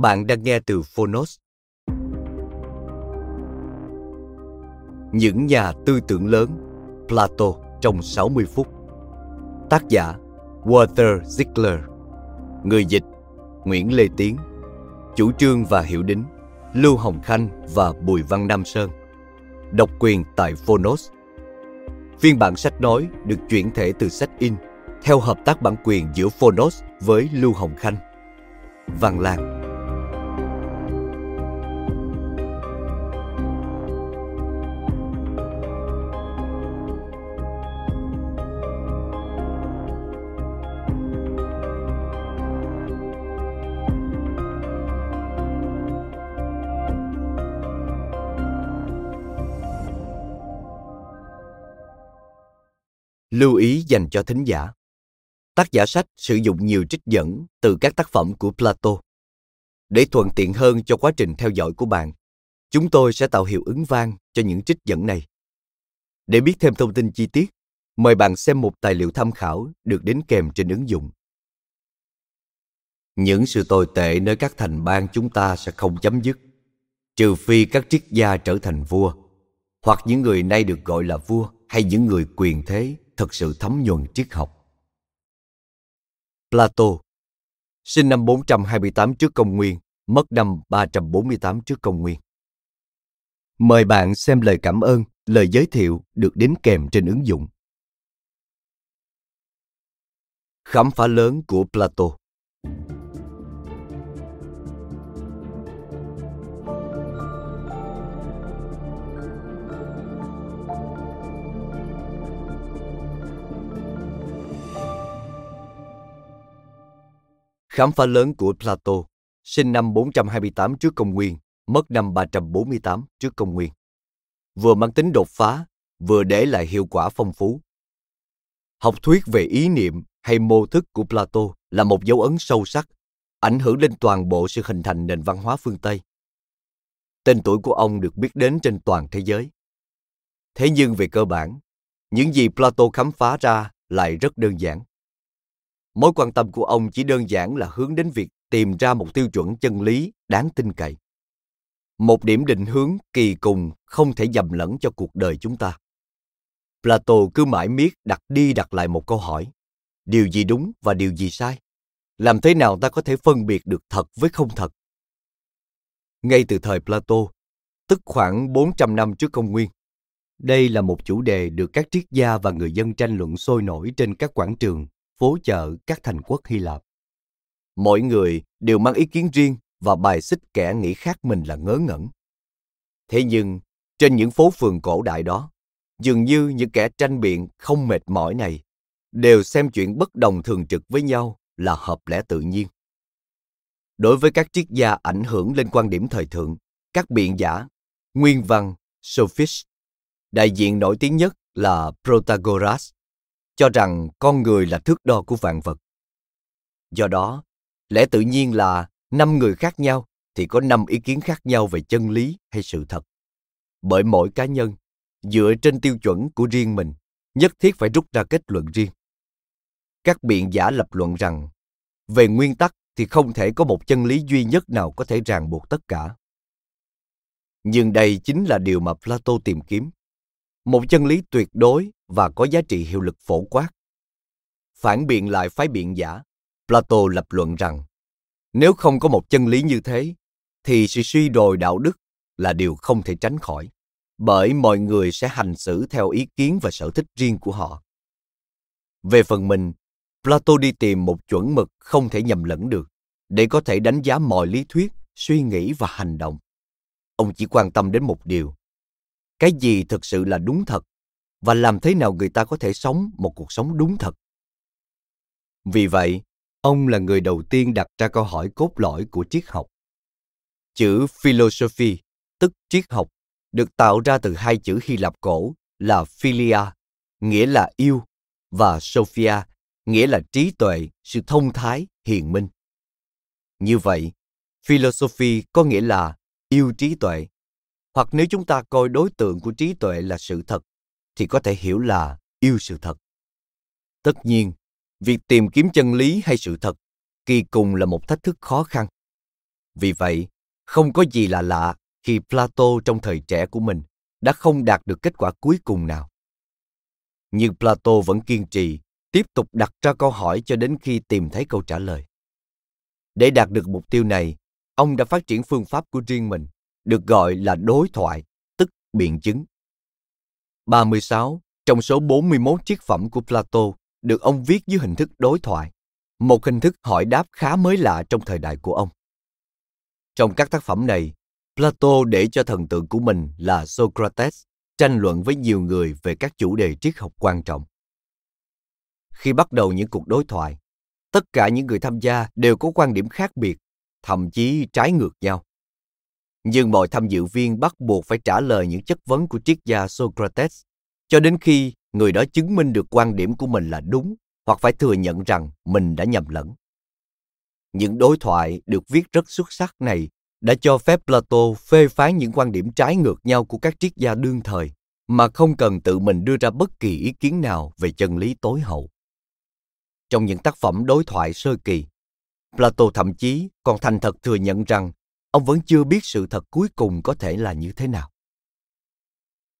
Bạn đang nghe từ Phonos. Những nhà tư tưởng lớn, Plato trong 60 phút. Tác giả, Walter Ziegler. Người dịch, Nguyễn Lê Tiến. Chủ trương và hiệu đính, Lưu Hồng Khanh và Bùi Văn Nam Sơn. Độc quyền tại Phonos. Phiên bản sách nói được chuyển thể từ sách in theo hợp tác bản quyền giữa Phonos với Lưu Hồng Khanh. Văn Lan Lưu ý dành cho thính giả. Tác giả sách sử dụng nhiều trích dẫn từ các tác phẩm của Plato. Để thuận tiện hơn cho quá trình theo dõi của bạn, chúng tôi sẽ tạo hiệu ứng vang cho những trích dẫn này. Để biết thêm thông tin chi tiết, mời bạn xem một tài liệu tham khảo được đến kèm trên ứng dụng. Những sự tồi tệ nơi các thành bang chúng ta sẽ không chấm dứt, trừ phi các triết gia trở thành vua, hoặc những người nay được gọi là vua hay những người quyền thế thật sự thấm nhuần triết học. Plato sinh năm 428 trước công nguyên, mất năm 348 trước công nguyên. Mời bạn xem lời cảm ơn, lời giới thiệu được đính kèm trên ứng dụng. Khám phá lớn của Plato Khám phá lớn của Plato, sinh năm 428 trước công nguyên, mất năm 348 trước công nguyên. Vừa mang tính đột phá, vừa để lại hiệu quả phong phú. Học thuyết về ý niệm hay mô thức của Plato là một dấu ấn sâu sắc, ảnh hưởng đến toàn bộ sự hình thành nền văn hóa phương Tây. Tên tuổi của ông được biết đến trên toàn thế giới. Thế nhưng về cơ bản, những gì Plato khám phá ra lại rất đơn giản. Mối quan tâm của ông chỉ đơn giản là hướng đến việc tìm ra một tiêu chuẩn chân lý đáng tin cậy. Một điểm định hướng kỳ cùng không thể nhầm lẫn cho cuộc đời chúng ta. Plato cứ mãi miết đặt đi đặt lại một câu hỏi. Điều gì đúng và điều gì sai? Làm thế nào ta có thể phân biệt được thật với không thật? Ngay từ thời Plato, tức khoảng 400 năm trước công nguyên, đây là một chủ đề được các triết gia và người dân tranh luận sôi nổi trên các quảng trường phố chợ các thành quốc Hy Lạp. Mỗi người đều mang ý kiến riêng và bài xích kẻ nghĩ khác mình là ngớ ngẩn. Thế nhưng, trên những phố phường cổ đại đó, dường như những kẻ tranh biện không mệt mỏi này đều xem chuyện bất đồng thường trực với nhau là hợp lẽ tự nhiên. Đối với các triết gia ảnh hưởng lên quan điểm thời thượng, các biện giả, nguyên văn, sophist, đại diện nổi tiếng nhất là Protagoras, cho rằng con người là thước đo của vạn vật. Do đó, lẽ tự nhiên là năm người khác nhau thì có năm ý kiến khác nhau về chân lý hay sự thật. Bởi mỗi cá nhân, dựa trên tiêu chuẩn của riêng mình, nhất thiết phải rút ra kết luận riêng. Các biện giả lập luận rằng, về nguyên tắc thì không thể có một chân lý duy nhất nào có thể ràng buộc tất cả. Nhưng đây chính là điều mà Plato tìm kiếm. Một chân lý tuyệt đối và có giá trị hiệu lực phổ quát. Phản biện lại phái biện giả, Plato lập luận rằng nếu không có một chân lý như thế, thì sự suy đồi đạo đức là điều không thể tránh khỏi, bởi mọi người sẽ hành xử theo ý kiến và sở thích riêng của họ. Về phần mình, Plato đi tìm một chuẩn mực không thể nhầm lẫn được để có thể đánh giá mọi lý thuyết, suy nghĩ và hành động. Ông chỉ quan tâm đến một điều. Cái gì thực sự là đúng thật và làm thế nào người ta có thể sống một cuộc sống đúng thật. Vì vậy, ông là người đầu tiên đặt ra câu hỏi cốt lõi của triết học. Chữ philosophy, tức triết học, được tạo ra từ hai chữ Hy Lạp cổ là philia, nghĩa là yêu, và sophia, nghĩa là trí tuệ, sự thông thái, hiền minh. Như vậy, philosophy có nghĩa là yêu trí tuệ. Hoặc nếu chúng ta coi đối tượng của trí tuệ là sự thật, thì có thể hiểu là yêu sự thật. Tất nhiên, việc tìm kiếm chân lý hay sự thật kỳ cùng là một thách thức khó khăn. Vì vậy, không có gì là lạ khi Plato trong thời trẻ của mình đã không đạt được kết quả cuối cùng nào. Nhưng Plato vẫn kiên trì, tiếp tục đặt ra câu hỏi cho đến khi tìm thấy câu trả lời. Để đạt được mục tiêu này, ông đã phát triển phương pháp của riêng mình, được gọi là đối thoại, tức biện chứng. 36 trong số 41 triết phẩm của Plato được ông viết dưới hình thức đối thoại, một hình thức hỏi đáp khá mới lạ trong thời đại của ông. Trong các tác phẩm này, Plato để cho thần tượng của mình là Socrates tranh luận với nhiều người về các chủ đề triết học quan trọng. Khi bắt đầu những cuộc đối thoại, tất cả những người tham gia đều có quan điểm khác biệt, thậm chí trái ngược nhau. Nhưng mọi tham dự viên bắt buộc phải trả lời những chất vấn của triết gia Socrates cho đến khi người đó chứng minh được quan điểm của mình là đúng hoặc phải thừa nhận rằng mình đã nhầm lẫn. Những đối thoại được viết rất xuất sắc này đã cho phép Plato phê phán những quan điểm trái ngược nhau của các triết gia đương thời mà không cần tự mình đưa ra bất kỳ ý kiến nào về chân lý tối hậu. Trong những tác phẩm đối thoại sơ kỳ, Plato thậm chí còn thành thật thừa nhận rằng ông vẫn chưa biết sự thật cuối cùng có thể là như thế nào.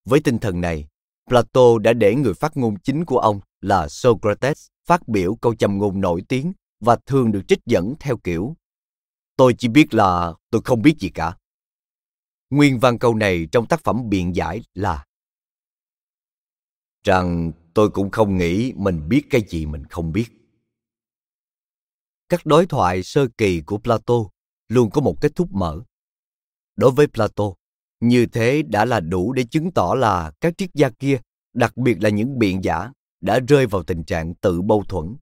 Với tinh thần này, Plato đã để người phát ngôn chính của ông là Socrates phát biểu câu châm ngôn nổi tiếng và thường được trích dẫn theo kiểu Tôi chỉ biết là tôi không biết gì cả. Nguyên văn câu này trong tác phẩm biện giải là rằng tôi cũng không nghĩ mình biết cái gì mình không biết. Các đối thoại sơ kỳ của Plato luôn có một kết thúc mở. Đối với Plato, như thế đã là đủ để chứng tỏ là các triết gia kia, đặc biệt là những biện giả, đã rơi vào tình trạng tự bâu thuẫn.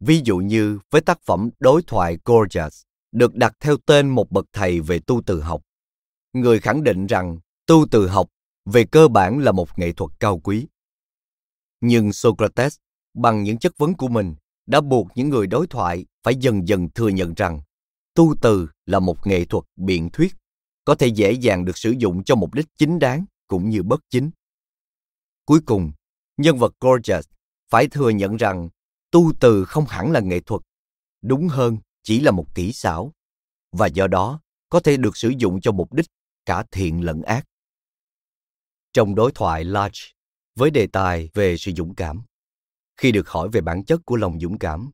Ví dụ như với tác phẩm đối thoại Gorgias, được đặt theo tên một bậc thầy về tu từ học. Người khẳng định rằng tu từ học về cơ bản là một nghệ thuật cao quý. Nhưng Socrates, bằng những chất vấn của mình, đã buộc những người đối thoại phải dần dần thừa nhận rằng tu từ là một nghệ thuật biện thuyết, có thể dễ dàng được sử dụng cho mục đích chính đáng cũng như bất chính. Cuối cùng, nhân vật Gorgeous phải thừa nhận rằng tu từ không hẳn là nghệ thuật, đúng hơn chỉ là một kỹ xảo và do đó có thể được sử dụng cho mục đích cả thiện lẫn ác. Trong đối thoại Large với đề tài về sự dũng cảm, khi được hỏi về bản chất của lòng dũng cảm,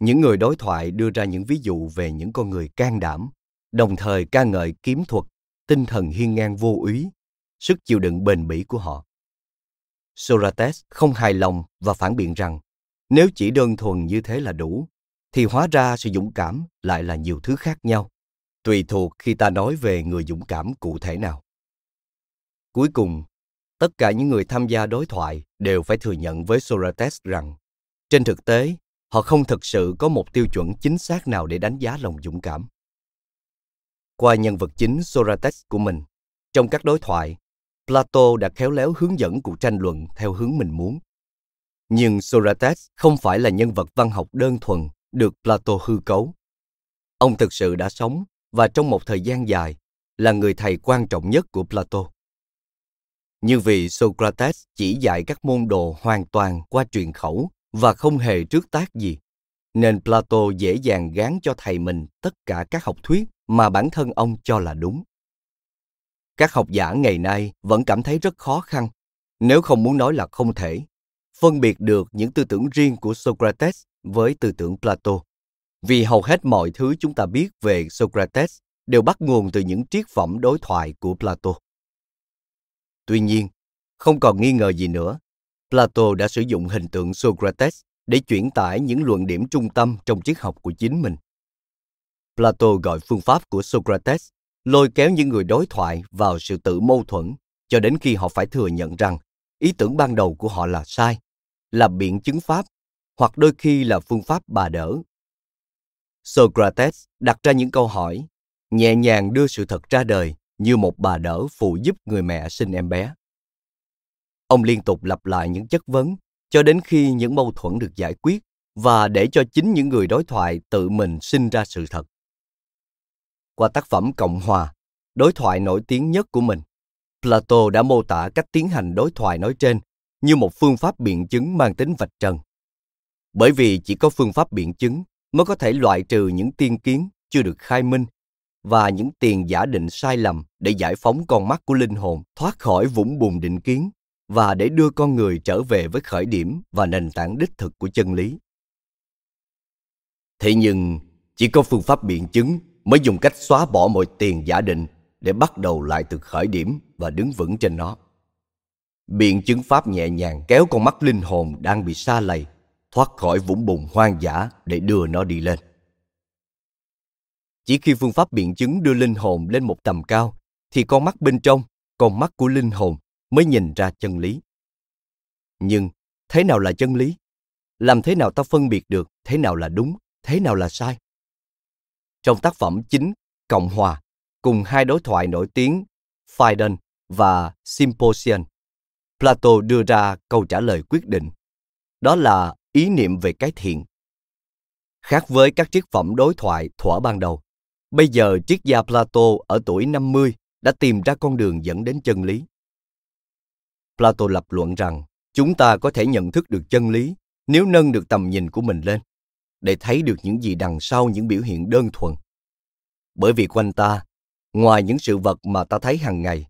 những người đối thoại đưa ra những ví dụ về những con người can đảm, đồng thời ca ngợi kiếm thuật, tinh thần hiên ngang vô úy, sức chịu đựng bền bỉ của họ. Socrates không hài lòng và phản biện rằng nếu chỉ đơn thuần như thế là đủ, thì hóa ra sự dũng cảm lại là nhiều thứ khác nhau, tùy thuộc khi ta nói về người dũng cảm cụ thể nào. Cuối cùng, tất cả những người tham gia đối thoại đều phải thừa nhận với Socrates rằng, trên thực tế, họ không thực sự có một tiêu chuẩn chính xác nào để đánh giá lòng dũng cảm. Qua nhân vật chính Socrates của mình, trong các đối thoại, Plato đã khéo léo hướng dẫn cuộc tranh luận theo hướng mình muốn. Nhưng Socrates không phải là nhân vật văn học đơn thuần được Plato hư cấu. Ông thực sự đã sống và trong một thời gian dài là người thầy quan trọng nhất của Plato. Như vì Socrates chỉ dạy các môn đồ hoàn toàn qua truyền khẩu và không hề trước tác gì, nên Plato dễ dàng gán cho thầy mình tất cả các học thuyết mà bản thân ông cho là đúng. các học giả ngày nay vẫn cảm thấy rất khó khăn, nếu không muốn nói là không thể, phân biệt được những tư tưởng riêng của Socrates với tư tưởng Plato. Vì hầu hết mọi thứ chúng ta biết về Socrates đều bắt nguồn từ những triết phẩm đối thoại của Plato. Tuy nhiên, không còn nghi ngờ gì nữa, Plato đã sử dụng hình tượng Socrates để chuyển tải những luận điểm trung tâm trong triết học của chính mình. Plato gọi phương pháp của Socrates lôi kéo những người đối thoại vào sự tự mâu thuẫn cho đến khi họ phải thừa nhận rằng ý tưởng ban đầu của họ là sai, là biện chứng pháp hoặc đôi khi là phương pháp bà đỡ. Socrates đặt ra những câu hỏi, nhẹ nhàng đưa sự thật ra đời như một bà đỡ phụ giúp người mẹ sinh em bé. Ông liên tục lặp lại những chất vấn cho đến khi những mâu thuẫn được giải quyết và để cho chính những người đối thoại tự mình sinh ra sự thật. Qua tác phẩm Cộng Hòa, đối thoại nổi tiếng nhất của mình, Plato đã mô tả cách tiến hành đối thoại nói trên như một phương pháp biện chứng mang tính vạch trần. Bởi vì chỉ có phương pháp biện chứng mới có thể loại trừ những tiên kiến chưa được khai minh và những tiền giả định sai lầm để giải phóng con mắt của linh hồn thoát khỏi vũng bùn định kiến và để đưa con người trở về với khởi điểm và nền tảng đích thực của chân lý. Thế nhưng, chỉ có phương pháp biện chứng mới dùng cách xóa bỏ mọi tiền giả định để bắt đầu lại từ khởi điểm và đứng vững trên nó. Biện chứng pháp nhẹ nhàng kéo con mắt linh hồn đang bị xa lầy thoát khỏi vũng bùn hoang dã để đưa nó đi lên. Chỉ khi phương pháp biện chứng đưa linh hồn lên một tầm cao, thì con mắt bên trong, con mắt của linh hồn mới nhìn ra chân lý. Nhưng thế nào là chân lý? Làm thế nào ta phân biệt được thế nào là đúng, thế nào là sai? Trong tác phẩm chính Cộng Hòa, cùng hai đối thoại nổi tiếng Phaidon và Symposium, Plato đưa ra câu trả lời quyết định. Đó là ý niệm về cái thiện. Khác với các triết phẩm đối thoại thuở ban đầu, bây giờ triết gia Plato ở tuổi 50 đã tìm ra con đường dẫn đến chân lý. Plato lập luận rằng chúng ta có thể nhận thức được chân lý nếu nâng được tầm nhìn của mình lên, để thấy được những gì đằng sau những biểu hiện đơn thuần. Bởi vì quanh ta, ngoài những sự vật mà ta thấy hàng ngày,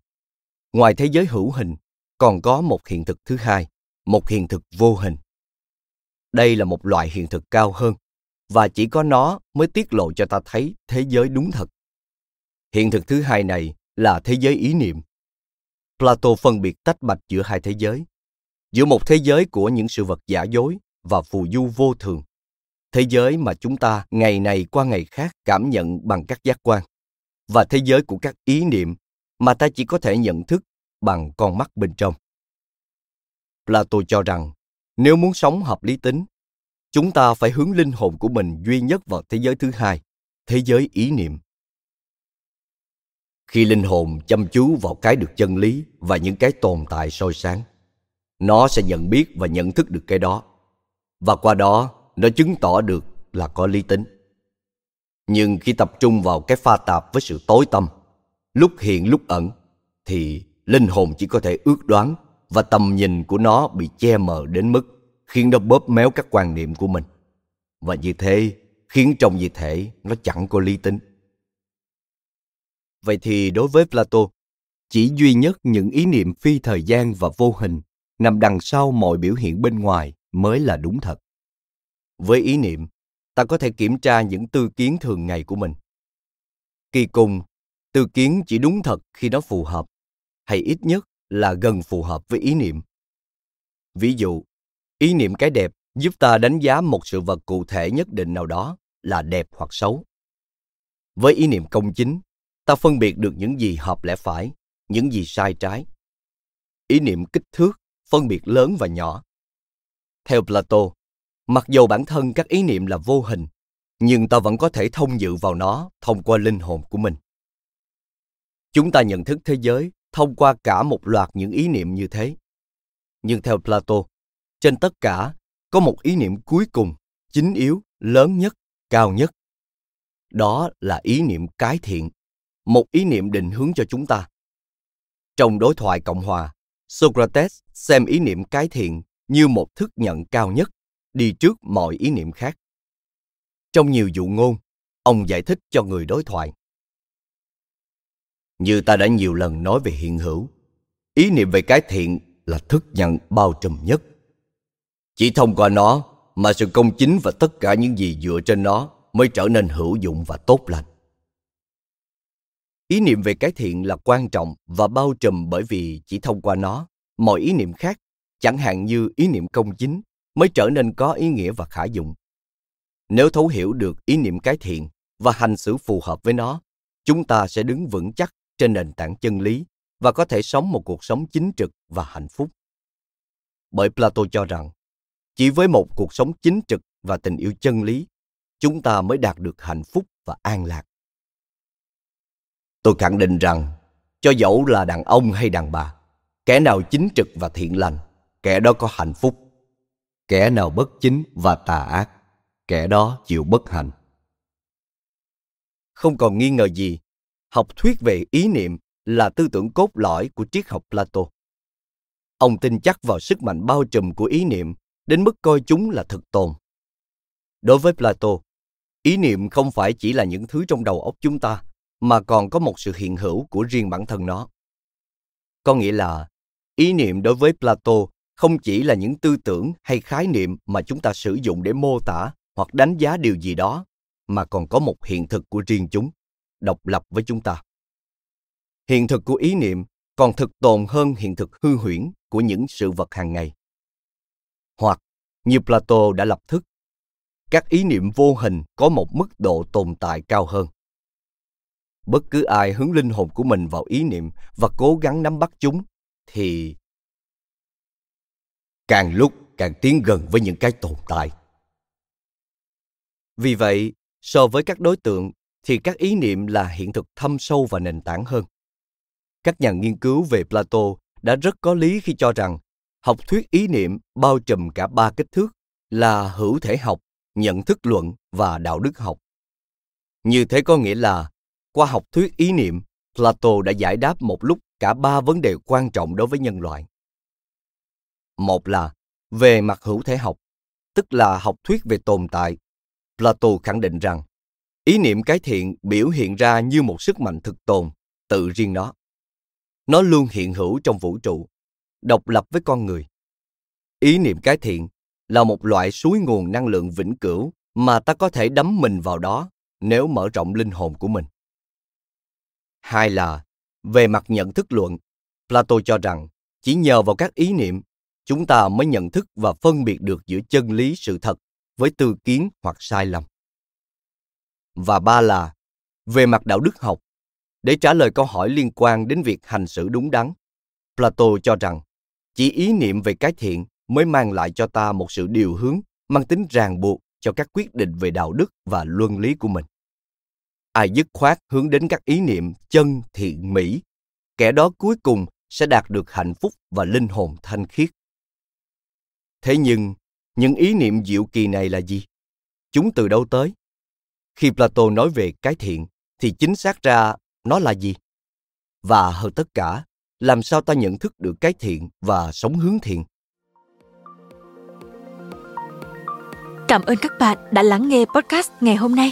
ngoài thế giới hữu hình, còn có một hiện thực thứ hai, một hiện thực vô hình. Đây là một loại hiện thực cao hơn, và chỉ có nó mới tiết lộ cho ta thấy thế giới đúng thật. Hiện thực thứ hai này là thế giới ý niệm. Plato phân biệt tách bạch giữa hai thế giới, giữa một thế giới của những sự vật giả dối và phù du vô thường, thế giới mà chúng ta ngày này qua ngày khác cảm nhận bằng các giác quan, và thế giới của các ý niệm mà ta chỉ có thể nhận thức bằng con mắt bên trong. Plato cho rằng nếu muốn sống hợp lý tính, chúng ta phải hướng linh hồn của mình duy nhất vào thế giới thứ hai, thế giới ý niệm. Khi linh hồn chăm chú vào cái được chân lý và những cái tồn tại soi sáng, nó sẽ nhận biết và nhận thức được cái đó. Và qua đó, nó chứng tỏ được là có lý tính. Nhưng khi tập trung vào cái pha tạp với sự tối tâm, lúc hiện lúc ẩn, thì linh hồn chỉ có thể ước đoán và tầm nhìn của nó bị che mờ đến mức khiến nó bóp méo các quan niệm của mình. Và như thế khiến trong như thể nó chẳng có lý tính. Vậy thì đối với Plato, chỉ duy nhất những ý niệm phi thời gian và vô hình nằm đằng sau mọi biểu hiện bên ngoài mới là đúng thật. Với ý niệm, ta có thể kiểm tra những tư kiến thường ngày của mình. Kỳ cùng, tư kiến chỉ đúng thật khi nó phù hợp, hay ít nhất là gần phù hợp với ý niệm. Ví dụ, ý niệm cái đẹp giúp ta đánh giá một sự vật cụ thể nhất định nào đó là đẹp hoặc xấu. Với ý niệm công chính, ta phân biệt được những gì hợp lẽ phải, những gì sai trái. Ý niệm kích thước, phân biệt lớn và nhỏ. Theo Plato, mặc dù bản thân các ý niệm là vô hình, nhưng ta vẫn có thể thông dự vào nó thông qua linh hồn của mình. Chúng ta nhận thức thế giới thông qua cả một loạt những ý niệm như thế. Nhưng theo Plato, trên tất cả có một ý niệm cuối cùng, chính yếu, lớn nhất, cao nhất. Đó là ý niệm cái thiện, một ý niệm định hướng cho chúng ta. Trong đối thoại Cộng hòa, Socrates xem ý niệm cái thiện như một thức nhận cao nhất, đi trước mọi ý niệm khác. Trong nhiều dụ ngôn, ông giải thích cho người đối thoại. Như ta đã nhiều lần nói về hiện hữu, ý niệm về cái thiện là thức nhận bao trùm nhất. Chỉ thông qua nó mà sự công chính và tất cả những gì dựa trên nó mới trở nên hữu dụng và tốt lành. Ý niệm về cái thiện là quan trọng và bao trùm bởi vì chỉ thông qua nó, mọi ý niệm khác, chẳng hạn như ý niệm công chính, mới trở nên có ý nghĩa và khả dụng. Nếu thấu hiểu được ý niệm cái thiện và hành xử phù hợp với nó, chúng ta sẽ đứng vững chắc trên nền tảng chân lý và có thể sống một cuộc sống chính trực và hạnh phúc. Bởi Plato cho rằng, chỉ với một cuộc sống chính trực và tình yêu chân lý, chúng ta mới đạt được hạnh phúc và an lạc. Tôi khẳng định rằng, cho dẫu là đàn ông hay đàn bà, kẻ nào chính trực và thiện lành, kẻ đó có hạnh phúc. Kẻ nào bất chính và tà ác, kẻ đó chịu bất hạnh. Không còn nghi ngờ gì, học thuyết về ý niệm là tư tưởng cốt lõi của triết học Plato. Ông tin chắc vào sức mạnh bao trùm của ý niệm đến mức coi chúng là thực tồn. Đối với Plato, ý niệm không phải chỉ là những thứ trong đầu óc chúng ta, mà còn có một sự hiện hữu của riêng bản thân nó. Có nghĩa là, ý niệm đối với Plato không chỉ là những tư tưởng hay khái niệm mà chúng ta sử dụng để mô tả hoặc đánh giá điều gì đó, mà còn có một hiện thực của riêng chúng, độc lập với chúng ta. Hiện thực của ý niệm còn thực tồn hơn hiện thực hư huyễn của những sự vật hàng ngày. Hoặc, như Plato đã lập thức, các ý niệm vô hình có một mức độ tồn tại cao hơn. Bất cứ ai hướng linh hồn của mình vào ý niệm và cố gắng nắm bắt chúng, thì càng lúc càng tiến gần với những cái tồn tại. Vì vậy, so với các đối tượng thì các ý niệm là hiện thực thâm sâu và nền tảng hơn. Các nhà nghiên cứu về Plato đã rất có lý khi cho rằng học thuyết ý niệm bao trùm cả ba kích thước là hữu thể học, nhận thức luận và đạo đức học. Như thế có nghĩa là qua học thuyết ý niệm, Plato đã giải đáp một lúc cả ba vấn đề quan trọng đối với nhân loại. Một là về mặt hữu thể học, tức là học thuyết về tồn tại. Plato khẳng định rằng ý niệm cái thiện biểu hiện ra như một sức mạnh thực tồn, tự riêng nó. Nó luôn hiện hữu trong vũ trụ, độc lập với con người. Ý niệm cái thiện là một loại suối nguồn năng lượng vĩnh cửu mà ta có thể đắm mình vào đó nếu mở rộng linh hồn của mình. Hai là, về mặt nhận thức luận, Plato cho rằng chỉ nhờ vào các ý niệm, chúng ta mới nhận thức và phân biệt được giữa chân lý sự thật với tư kiến hoặc sai lầm. Và ba là, về mặt đạo đức học, để trả lời câu hỏi liên quan đến việc hành xử đúng đắn, Plato cho rằng chỉ ý niệm về cái thiện mới mang lại cho ta một sự điều hướng mang tính ràng buộc cho các quyết định về đạo đức và luân lý của mình ai dứt khoát hướng đến các ý niệm chân thiện mỹ. Kẻ đó cuối cùng sẽ đạt được hạnh phúc và linh hồn thanh khiết. Thế nhưng, những ý niệm diệu kỳ này là gì? Chúng từ đâu tới? Khi plato nói về cái thiện, thì chính xác ra nó là gì? Và hơn tất cả, làm sao ta nhận thức được cái thiện và sống hướng thiện? Cảm ơn các bạn đã lắng nghe podcast ngày hôm nay.